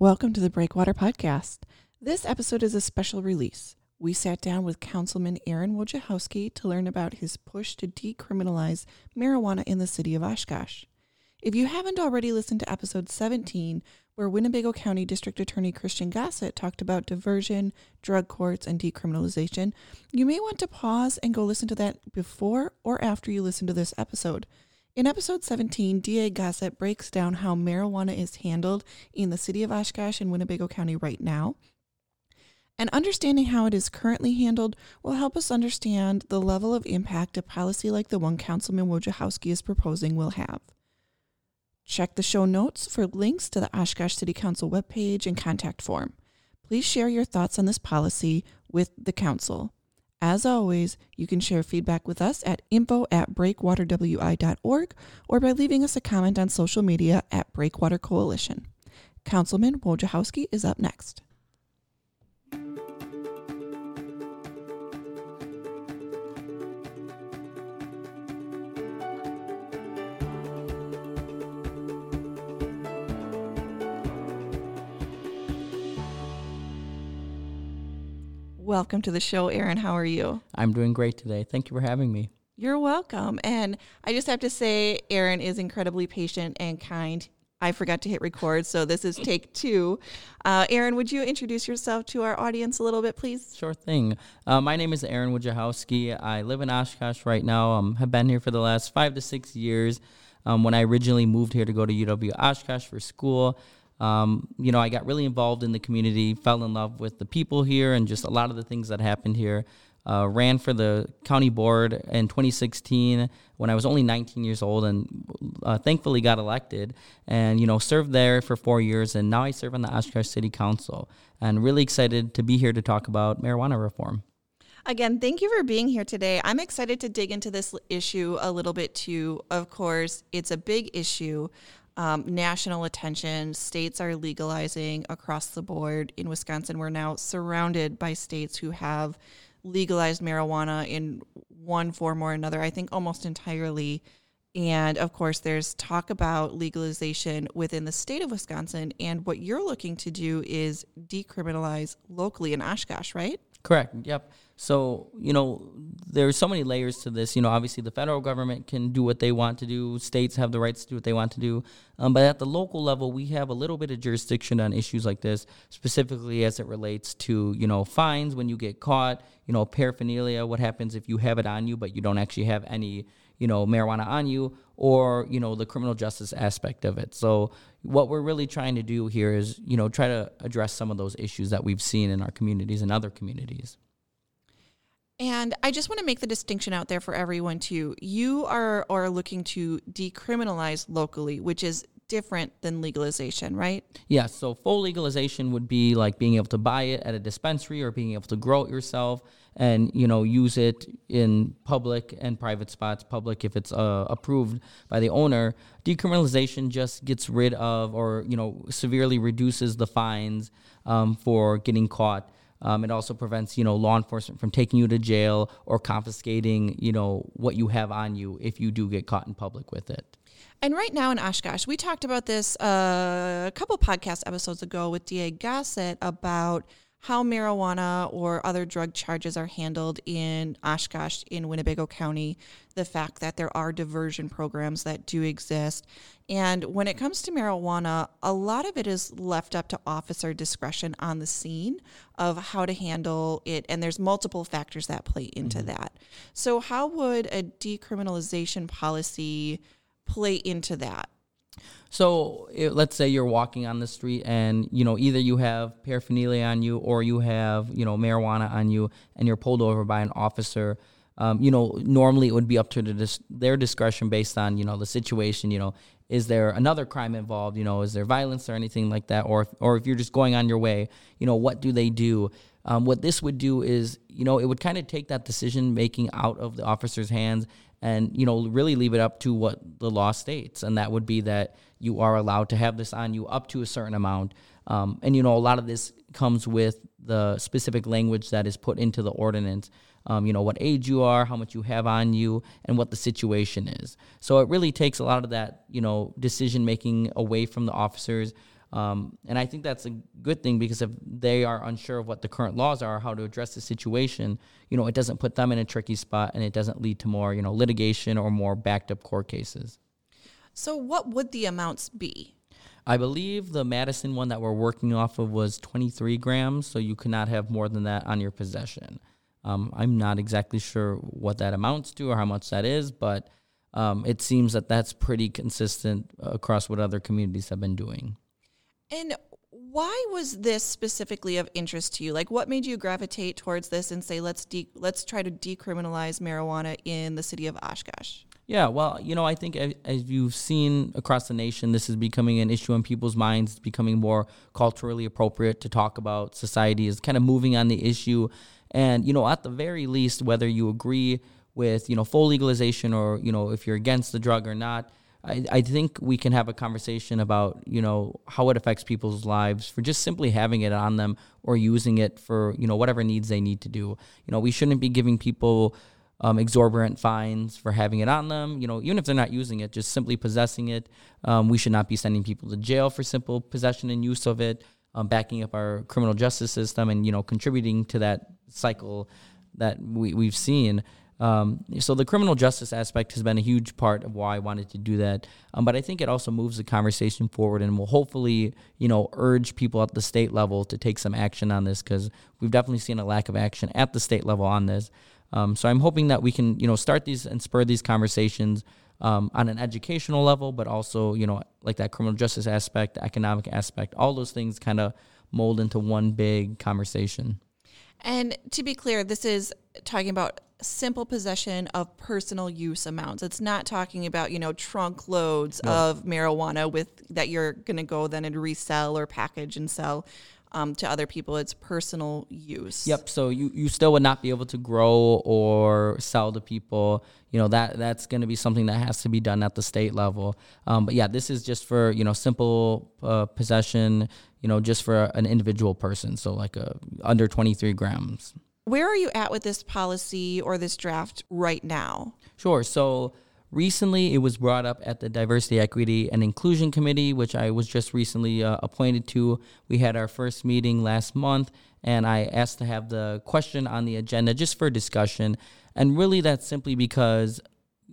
Welcome to the Breakwater Podcast. This episode is a special release. We sat down with Councilman Aaron Wojciechowski to learn about his push to decriminalize marijuana in the city of Oshkosh. If you haven't already listened to episode 17, where Winnebago County District Attorney Christian Gossett talked about diversion, drug courts, and decriminalization, you may want to pause and go listen to that before or after you listen to this episode. In episode 17, DA Gossett breaks down how marijuana is handled in the city of Oshkosh and Winnebago County right now. And understanding how it is currently handled will help us understand the level of impact a policy like the one Councilman Wojciechowski is proposing will have. Check the show notes for links to the Oshkosh City Council webpage and contact form. Please share your thoughts on this policy with the council. As always, you can share feedback with us at info at breakwaterwi.org or by leaving us a comment on social media at Breakwater Coalition. Councilman Wojciechowski is up next. Welcome to the show, Aaron. How are you? I'm doing great today. Thank you for having me. You're welcome. And I just have to say, Aaron is incredibly patient and kind. I forgot to hit record, so this is take two. Uh, Aaron, would you introduce yourself to our audience a little bit, please? Sure thing. Uh, my name is Aaron Wojciechowski. I live in Oshkosh right now. Um, have been here for the last five to six years. Um, when I originally moved here to go to UW Oshkosh for school, um, you know, I got really involved in the community, fell in love with the people here, and just a lot of the things that happened here. Uh, ran for the county board in 2016 when I was only 19 years old, and uh, thankfully got elected. And you know, served there for four years, and now I serve on the Oshkosh City Council. And really excited to be here to talk about marijuana reform. Again, thank you for being here today. I'm excited to dig into this issue a little bit too. Of course, it's a big issue um, national attention. States are legalizing across the board. In Wisconsin, we're now surrounded by states who have legalized marijuana in one form or another, I think almost entirely. And of course, there's talk about legalization within the state of Wisconsin. And what you're looking to do is decriminalize locally in Oshkosh, right? Correct. Yep. So, you know, there's so many layers to this. You know, obviously the federal government can do what they want to do, states have the rights to do what they want to do. Um, but at the local level, we have a little bit of jurisdiction on issues like this, specifically as it relates to, you know, fines when you get caught, you know, paraphernalia, what happens if you have it on you, but you don't actually have any, you know, marijuana on you, or, you know, the criminal justice aspect of it. So, what we're really trying to do here is, you know, try to address some of those issues that we've seen in our communities and other communities. And I just want to make the distinction out there for everyone too. You are are looking to decriminalize locally, which is different than legalization, right? Yeah, so full legalization would be like being able to buy it at a dispensary or being able to grow it yourself and you know use it in public and private spots public if it's uh, approved by the owner decriminalization just gets rid of or you know severely reduces the fines um, for getting caught um, it also prevents, you know, law enforcement from taking you to jail or confiscating, you know, what you have on you if you do get caught in public with it. And right now in Oshkosh, we talked about this uh, a couple podcast episodes ago with DA Gossett about how marijuana or other drug charges are handled in Oshkosh in Winnebago County, the fact that there are diversion programs that do exist. And when it comes to marijuana, a lot of it is left up to officer discretion on the scene of how to handle it. And there's multiple factors that play into mm-hmm. that. So, how would a decriminalization policy play into that? So let's say you're walking on the street and you know either you have paraphernalia on you or you have you know marijuana on you and you're pulled over by an officer. Um, you know normally it would be up to the dis- their discretion based on you know the situation. You know is there another crime involved? You know is there violence or anything like that? Or if, or if you're just going on your way, you know what do they do? Um, what this would do is you know it would kind of take that decision making out of the officer's hands and you know really leave it up to what the law states. And that would be that you are allowed to have this on you up to a certain amount. Um, and you know a lot of this comes with the specific language that is put into the ordinance. Um, you know what age you are how much you have on you and what the situation is. So it really takes a lot of that you know decision making away from the officers Um, and I think that's a good thing because if they are unsure of what the current laws are, how to address the situation, you know, it doesn't put them in a tricky spot and it doesn't lead to more, you know, litigation or more backed up court cases. So, what would the amounts be? I believe the Madison one that we're working off of was 23 grams, so you could not have more than that on your possession. Um, I'm not exactly sure what that amounts to or how much that is, but um, it seems that that's pretty consistent across what other communities have been doing. And why was this specifically of interest to you? Like, what made you gravitate towards this and say, let's de- let's try to decriminalize marijuana in the city of Oshkosh? Yeah, well, you know, I think as you've seen across the nation, this is becoming an issue in people's minds. It's becoming more culturally appropriate to talk about. Society is kind of moving on the issue, and you know, at the very least, whether you agree with you know full legalization or you know if you're against the drug or not, I, I think we can have a conversation about you know how it affects people's lives for just simply having it on them or using it for you know whatever needs they need to do. You know we shouldn't be giving people um, exorbitant fines for having it on them. You know even if they're not using it, just simply possessing it. Um, we should not be sending people to jail for simple possession and use of it. Um, backing up our criminal justice system and you know contributing to that cycle that we, we've seen. Um, so the criminal justice aspect has been a huge part of why I wanted to do that. Um, but I think it also moves the conversation forward and will hopefully, you know, urge people at the state level to take some action on this because we've definitely seen a lack of action at the state level on this. Um, so I'm hoping that we can, you know, start these and spur these conversations um, on an educational level, but also, you know, like that criminal justice aspect, the economic aspect, all those things kind of mold into one big conversation. And to be clear, this is talking about simple possession of personal use amounts. It's not talking about, you know, trunk loads no. of marijuana with that you're going to go then and resell or package and sell um, to other people. It's personal use. Yep. So you, you still would not be able to grow or sell to people. You know that that's going to be something that has to be done at the state level. Um, but yeah, this is just for you know simple uh, possession. You know, just for an individual person. So like a, under twenty three grams. Where are you at with this policy or this draft right now? Sure. So recently it was brought up at the Diversity, Equity, and Inclusion Committee, which I was just recently uh, appointed to. We had our first meeting last month, and I asked to have the question on the agenda just for discussion. And really, that's simply because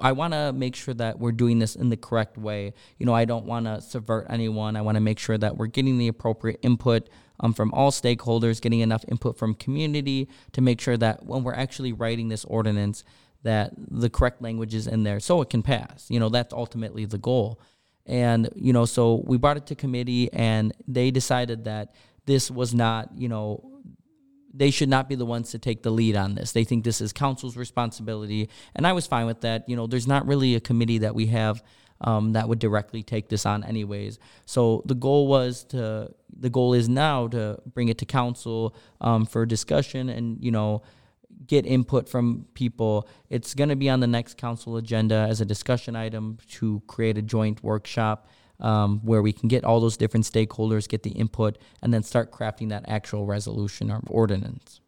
I want to make sure that we're doing this in the correct way. You know, I don't want to subvert anyone. I want to make sure that we're getting the appropriate input um, from all stakeholders, getting enough input from community to make sure that when we're actually writing this ordinance, that the correct language is in there so it can pass. You know, that's ultimately the goal. And, you know, so we brought it to committee and they decided that this was not, you know, they should not be the ones to take the lead on this. They think this is council's responsibility. And I was fine with that. You know, there's not really a committee that we have um, that would directly take this on anyways. So the goal was to the goal is now to bring it to council um, for discussion and you know get input from people. It's going to be on the next council agenda as a discussion item to create a joint workshop. Um, where we can get all those different stakeholders, get the input, and then start crafting that actual resolution or ordinance.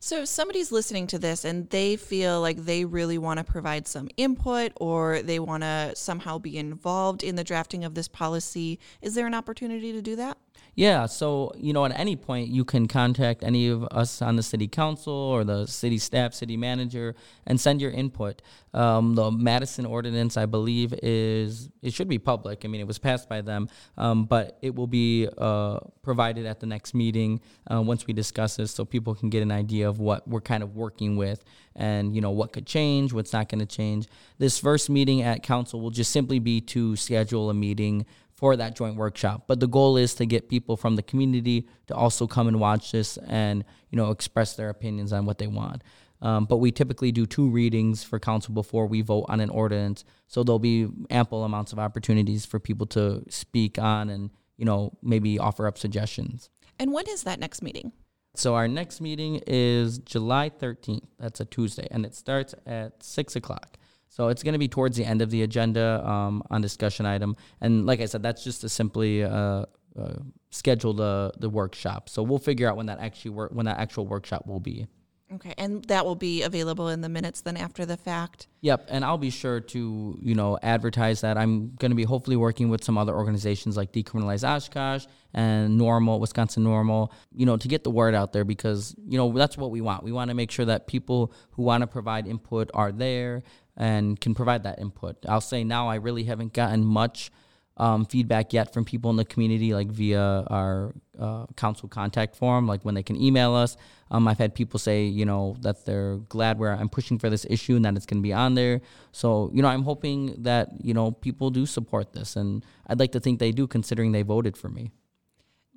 So, if somebody's listening to this and they feel like they really want to provide some input or they want to somehow be involved in the drafting of this policy, is there an opportunity to do that? Yeah, so you know, at any point you can contact any of us on the city council or the city staff, city manager, and send your input. Um, the Madison ordinance, I believe, is it should be public. I mean, it was passed by them, um, but it will be uh, provided at the next meeting uh, once we discuss this, so people can get an idea of what we're kind of working with and you know what could change, what's not going to change. This first meeting at council will just simply be to schedule a meeting for that joint workshop. But the goal is to get people from the community to also come and watch this and you know express their opinions on what they want. Um, but we typically do two readings for council before we vote on an ordinance, so there'll be ample amounts of opportunities for people to speak on and you know maybe offer up suggestions. And when is that next meeting? So our next meeting is July 13th. That's a Tuesday, and it starts at six o'clock. So it's going to be towards the end of the agenda um, on discussion item, and like I said, that's just to simply uh, uh, schedule the the workshop. So we'll figure out when that actually work when that actual workshop will be. Okay, and that will be available in the minutes then after the fact. Yep, and I'll be sure to you know advertise that I'm going to be hopefully working with some other organizations like Decriminalize Oshkosh and NORML Wisconsin NORML, you know, to get the word out there because you know that's what we want. We want to make sure that people who want to provide input are there and can provide that input. I'll say now I really haven't gotten much um, feedback yet from people in the community, like via our uh, council contact form, like when they can email us. Um, I've had people say, you know, that they're glad where I'm pushing for this issue and that it's going to be on there. So, you know, I'm hoping that, you know, people do support this. And I'd like to think they do, considering they voted for me.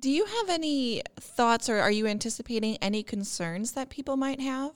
Do you have any thoughts or are you anticipating any concerns that people might have?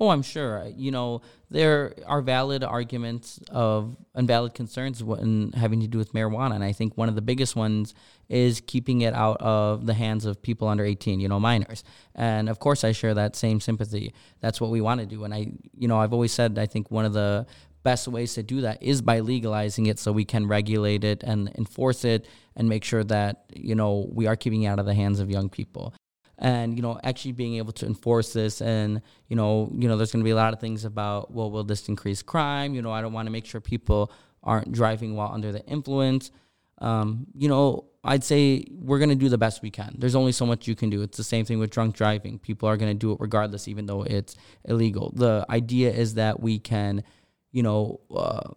Oh, I'm sure. You know, there are valid arguments of invalid concerns when having to do with marijuana. And I think one of the biggest ones is keeping it out of the hands of people under 18, you know, minors. And of course, I share that same sympathy. That's what we want to do. And I, you know, I've always said I think one of the best ways to do that is by legalizing it so we can regulate it and enforce it and make sure that, you know, we are keeping it out of the hands of young people and you know actually being able to enforce this. And you know you know there's going to be a lot of things about well will this increase crime? You know i don't want to make sure people aren't driving while under the influence. Um, you know i'd say we're going to do the best we can. There's only so much you can do. It's the same thing with drunk driving. People are going to do it regardless even though it's illegal. The idea is that we can you know uh,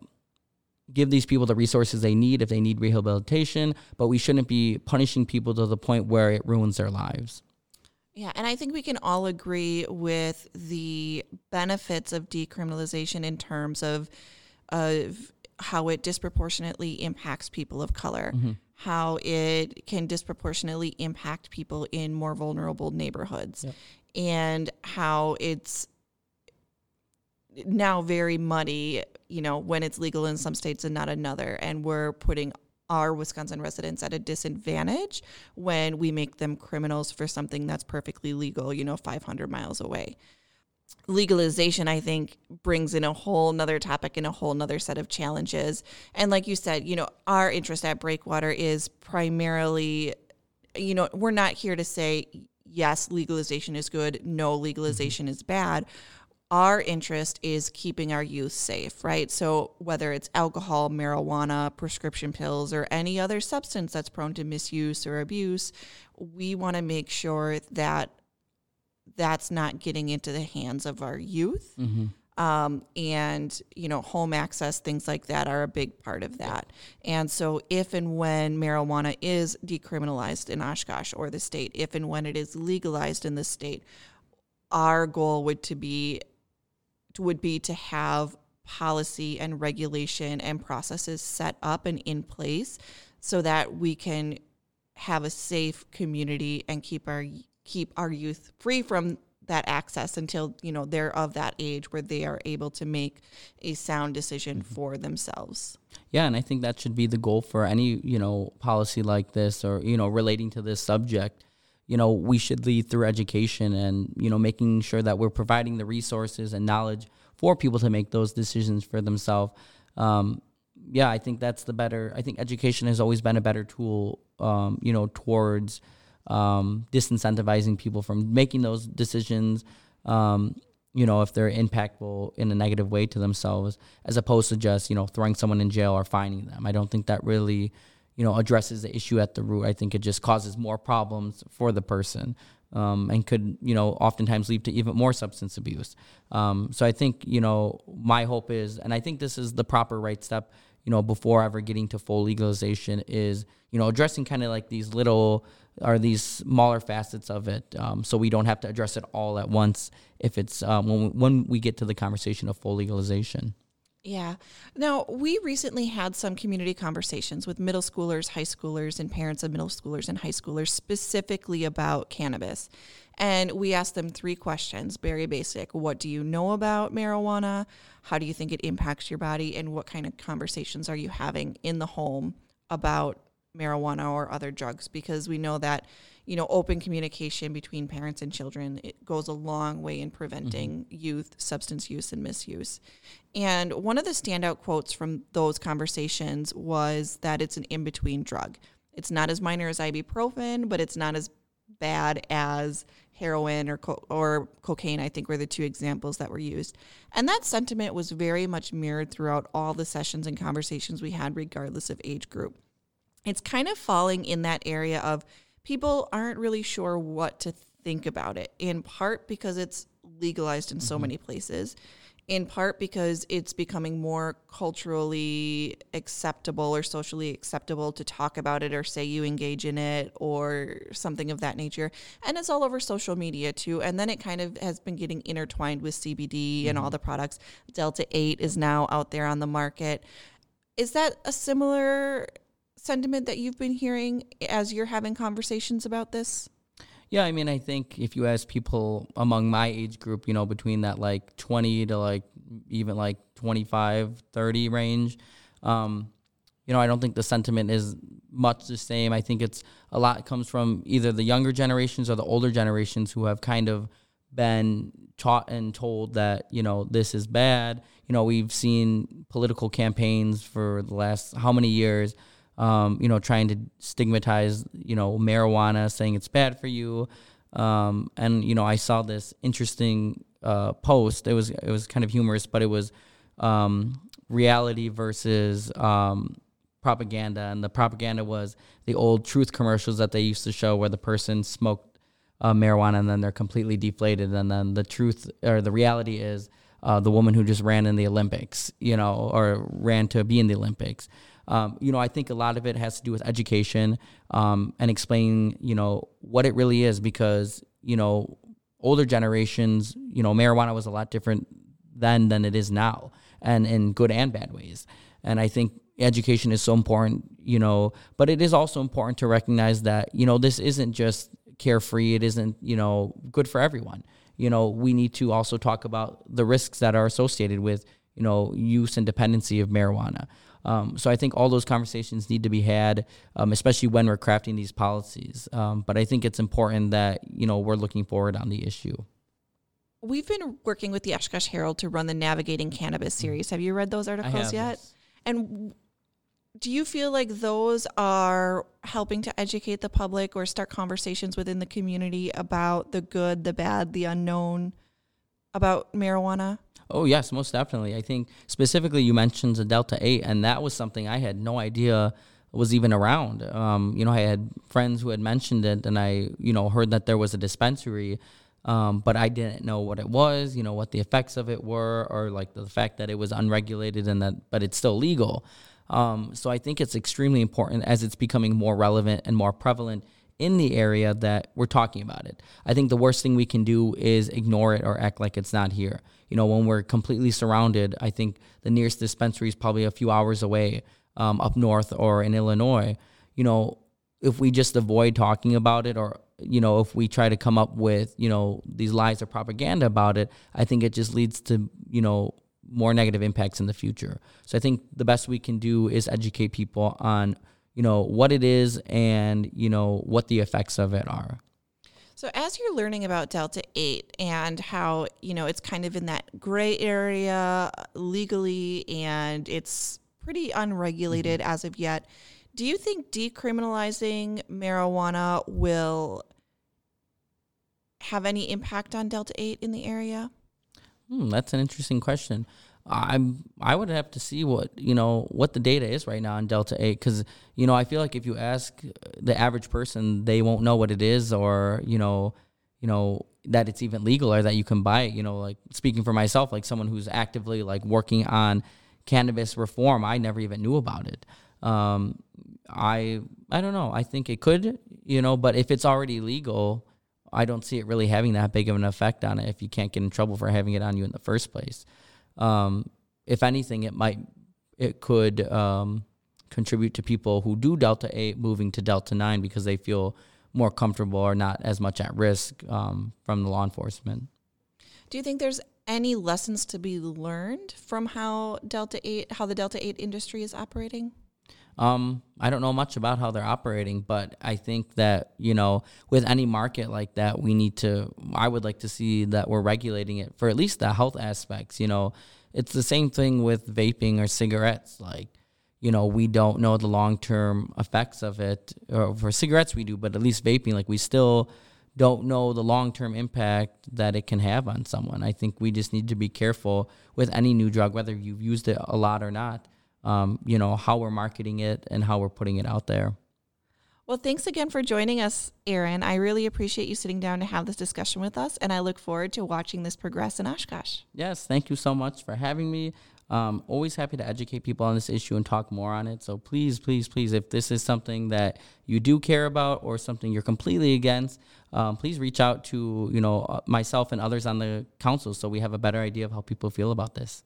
give these people the resources they need if they need rehabilitation but we shouldn't be punishing people to the point where it ruins their lives yeah, and I think we can all agree with the benefits of decriminalization in terms of of how it disproportionately impacts people of color, mm-hmm. how it can disproportionately impact people in more vulnerable neighborhoods, yep. and how it's now very muddy, you know, when it's legal in some states and not another. And we're putting our Wisconsin residents at a disadvantage when we make them criminals for something that's perfectly legal, you know, 500 miles away. Legalization, I think, brings in a whole nother topic and a whole nother set of challenges. And like you said, you know, our interest at Breakwater is primarily, you know, we're not here to say, yes, legalization is good, no, legalization mm-hmm. is bad our interest is keeping our youth safe, right? So whether it's alcohol, marijuana, prescription pills, or any other substance that's prone to misuse or abuse, we want to make sure that that's not getting into the hands of our youth. Mm-hmm. Um, and you know home access things like that are a big part of that and so if and when marijuana is decriminalized in oshkosh or the state if and when it is legalized in the state our goal would to be would be to have policy and regulation and processes set up and in place so that we can have a safe community and keep our keep our youth free from that access until you know they're of that age where they are able to make a sound decision mm-hmm. for themselves yeah and i think that should be the goal for any you know policy like this or you know relating to this subject you know, we should lead through education and, you know, making sure that we're providing the resources and knowledge for people to make those decisions for themselves. Um, yeah, I think that's the better. I think education has always been a better tool, um, you know, towards um, disincentivizing people from making those decisions. Um, you know, if they're impactful in a negative way to themselves, as opposed to just you know throwing someone in jail or fining them. I don't think that really you know addresses the issue at the root. I think it just causes more problems for the person. Um, and could you know oftentimes lead to even more substance abuse. Um, so I think you know my hope is, and I think this is the proper right step. You know, before ever getting to full legalization, is you know addressing kind of like these little or these smaller facets of it, um, so we don't have to address it all at once. If it's um, when we, when we get to the conversation of full legalization. Yeah. Now, we recently had some community conversations with middle schoolers, high schoolers, and parents of middle schoolers and high schoolers specifically about cannabis. And we asked them three questions, very basic. What do you know about marijuana? How do you think it impacts your body? And what kind of conversations are you having in the home about marijuana or other drugs? Because we know that you know, open communication between parents and children it goes a long way in preventing mm-hmm. youth substance use and misuse. And one of the standout quotes from those conversations was that it's an in-between drug. It's not as minor as ibuprofen, but it's not as bad as heroin or co- or cocaine. I think were the two examples that were used, and that sentiment was very much mirrored throughout all the sessions and conversations we had, regardless of age group. It's kind of falling in that area of people aren't really sure what to think about it. In part because it's legalized in so many places in part because it's becoming more culturally acceptable or socially acceptable to talk about it or say you engage in it or something of that nature. And it's all over social media too. And then it kind of has been getting intertwined with CBD mm-hmm. and all the products. Delta 8 is now out there on the market. Is that a similar sentiment that you've been hearing as you're having conversations about this? Yeah, I mean, I think if you ask people among my age group, you know, between that like 20 to like even like 25, 30 range, um, you know, I don't think the sentiment is much the same. I think it's a lot comes from either the younger generations or the older generations who have kind of been taught and told that, you know, this is bad. You know, we've seen political campaigns for the last how many years um, you know, trying to stigmatize, you know, marijuana, saying it's bad for you. Um, and you know, I saw this interesting uh, post. It was it was kind of humorous, but it was um, reality versus um, propaganda, and the propaganda was the old truth commercials that they used to show where the person smoked uh, marijuana and then they're completely deflated, and then the truth or the reality is uh, the woman who just ran in the Olympics, you know, or ran to be in the Olympics. Um, you know, I think a lot of it has to do with education um, and explaining, you know, what it really is because, you know, older generations, you know, marijuana was a lot different then than it is now and in good and bad ways. And I think education is so important, you know, but it is also important to recognize that, you know, this isn't just carefree. It isn't, you know, good for everyone. You know, we need to also talk about the risks that are associated with, you know, use and dependency of marijuana. Um, so I think all those conversations need to be had, um, especially when we're crafting these policies. Um, but I think it's important that you know we're looking forward on the issue. We've been working with the Oshkosh Herald to run the Navigating Cannabis mm-hmm. series. Have you read those articles yet? And do you feel like those are helping to educate the public or start conversations within the community about the good, the bad, the unknown about marijuana? Oh yes, most definitely. I think specifically you mentioned the Delta Eight, and that was something I had no idea was even around. Um, you know, I had friends who had mentioned it, and I, you know, heard that there was a dispensary, um, but I didn't know what it was. You know, what the effects of it were, or like the fact that it was unregulated and that, but it's still legal. Um, so I think it's extremely important as it's becoming more relevant and more prevalent in the area that we're talking about it. I think the worst thing we can do is ignore it or act like it's not here. You know, when we're completely surrounded, I think the nearest dispensary is probably a few hours away um, up north or in Illinois. You know, if we just avoid talking about it or you know if we try to come up with you know these lies or propaganda about it i think it just leads to you know more negative impacts in the future so i think the best we can do is educate people on you know what it is and you know what the effects of it are so as you're learning about delta 8 and how you know it's kind of in that gray area legally and it's pretty unregulated mm-hmm. as of yet do you think decriminalizing marijuana will have any impact on delta 8 in the area hmm, that's an interesting question I'm I would have to see what you know what the data is right now on Delta Eight because you know I feel like if you ask the average person, they won't know what it is or you know you know that it's even legal or that you can buy it. You know, like speaking for myself, like someone who's actively like working on cannabis reform, I never even knew about it. Um, I I don't know. I think it could, you know, but if it's already legal, I don't see it really having that big of an effect on it if you can't get in trouble for having it on you in the first place. Um, if anything, it might it could um, contribute to people who do Delta Eight moving to Delta Nine because they feel more comfortable or not as much at risk um, from the law enforcement. Do you think there's any lessons to be learned from how Delta Eight, how the Delta Eight industry is operating? Um, I don't know much about how they're operating, but I think that, you know, with any market like that, we need to, I would like to see that we're regulating it for at least the health aspects. You know, it's the same thing with vaping or cigarettes. Like, you know, we don't know the long term effects of it. Or for cigarettes, we do, but at least vaping, like, we still don't know the long term impact that it can have on someone. I think we just need to be careful with any new drug, whether you've used it a lot or not. Um, you know how we're marketing it and how we're putting it out there. Well, thanks again for joining us, Aaron. I really appreciate you sitting down to have this discussion with us, and I look forward to watching this progress in Oshkosh. Yes, thank you so much for having me. Um, always happy to educate people on this issue and talk more on it. So please, please, please, if this is something that you do care about or something you're completely against, um, please reach out to you know uh, myself and others on the council so we have a better idea of how people feel about this.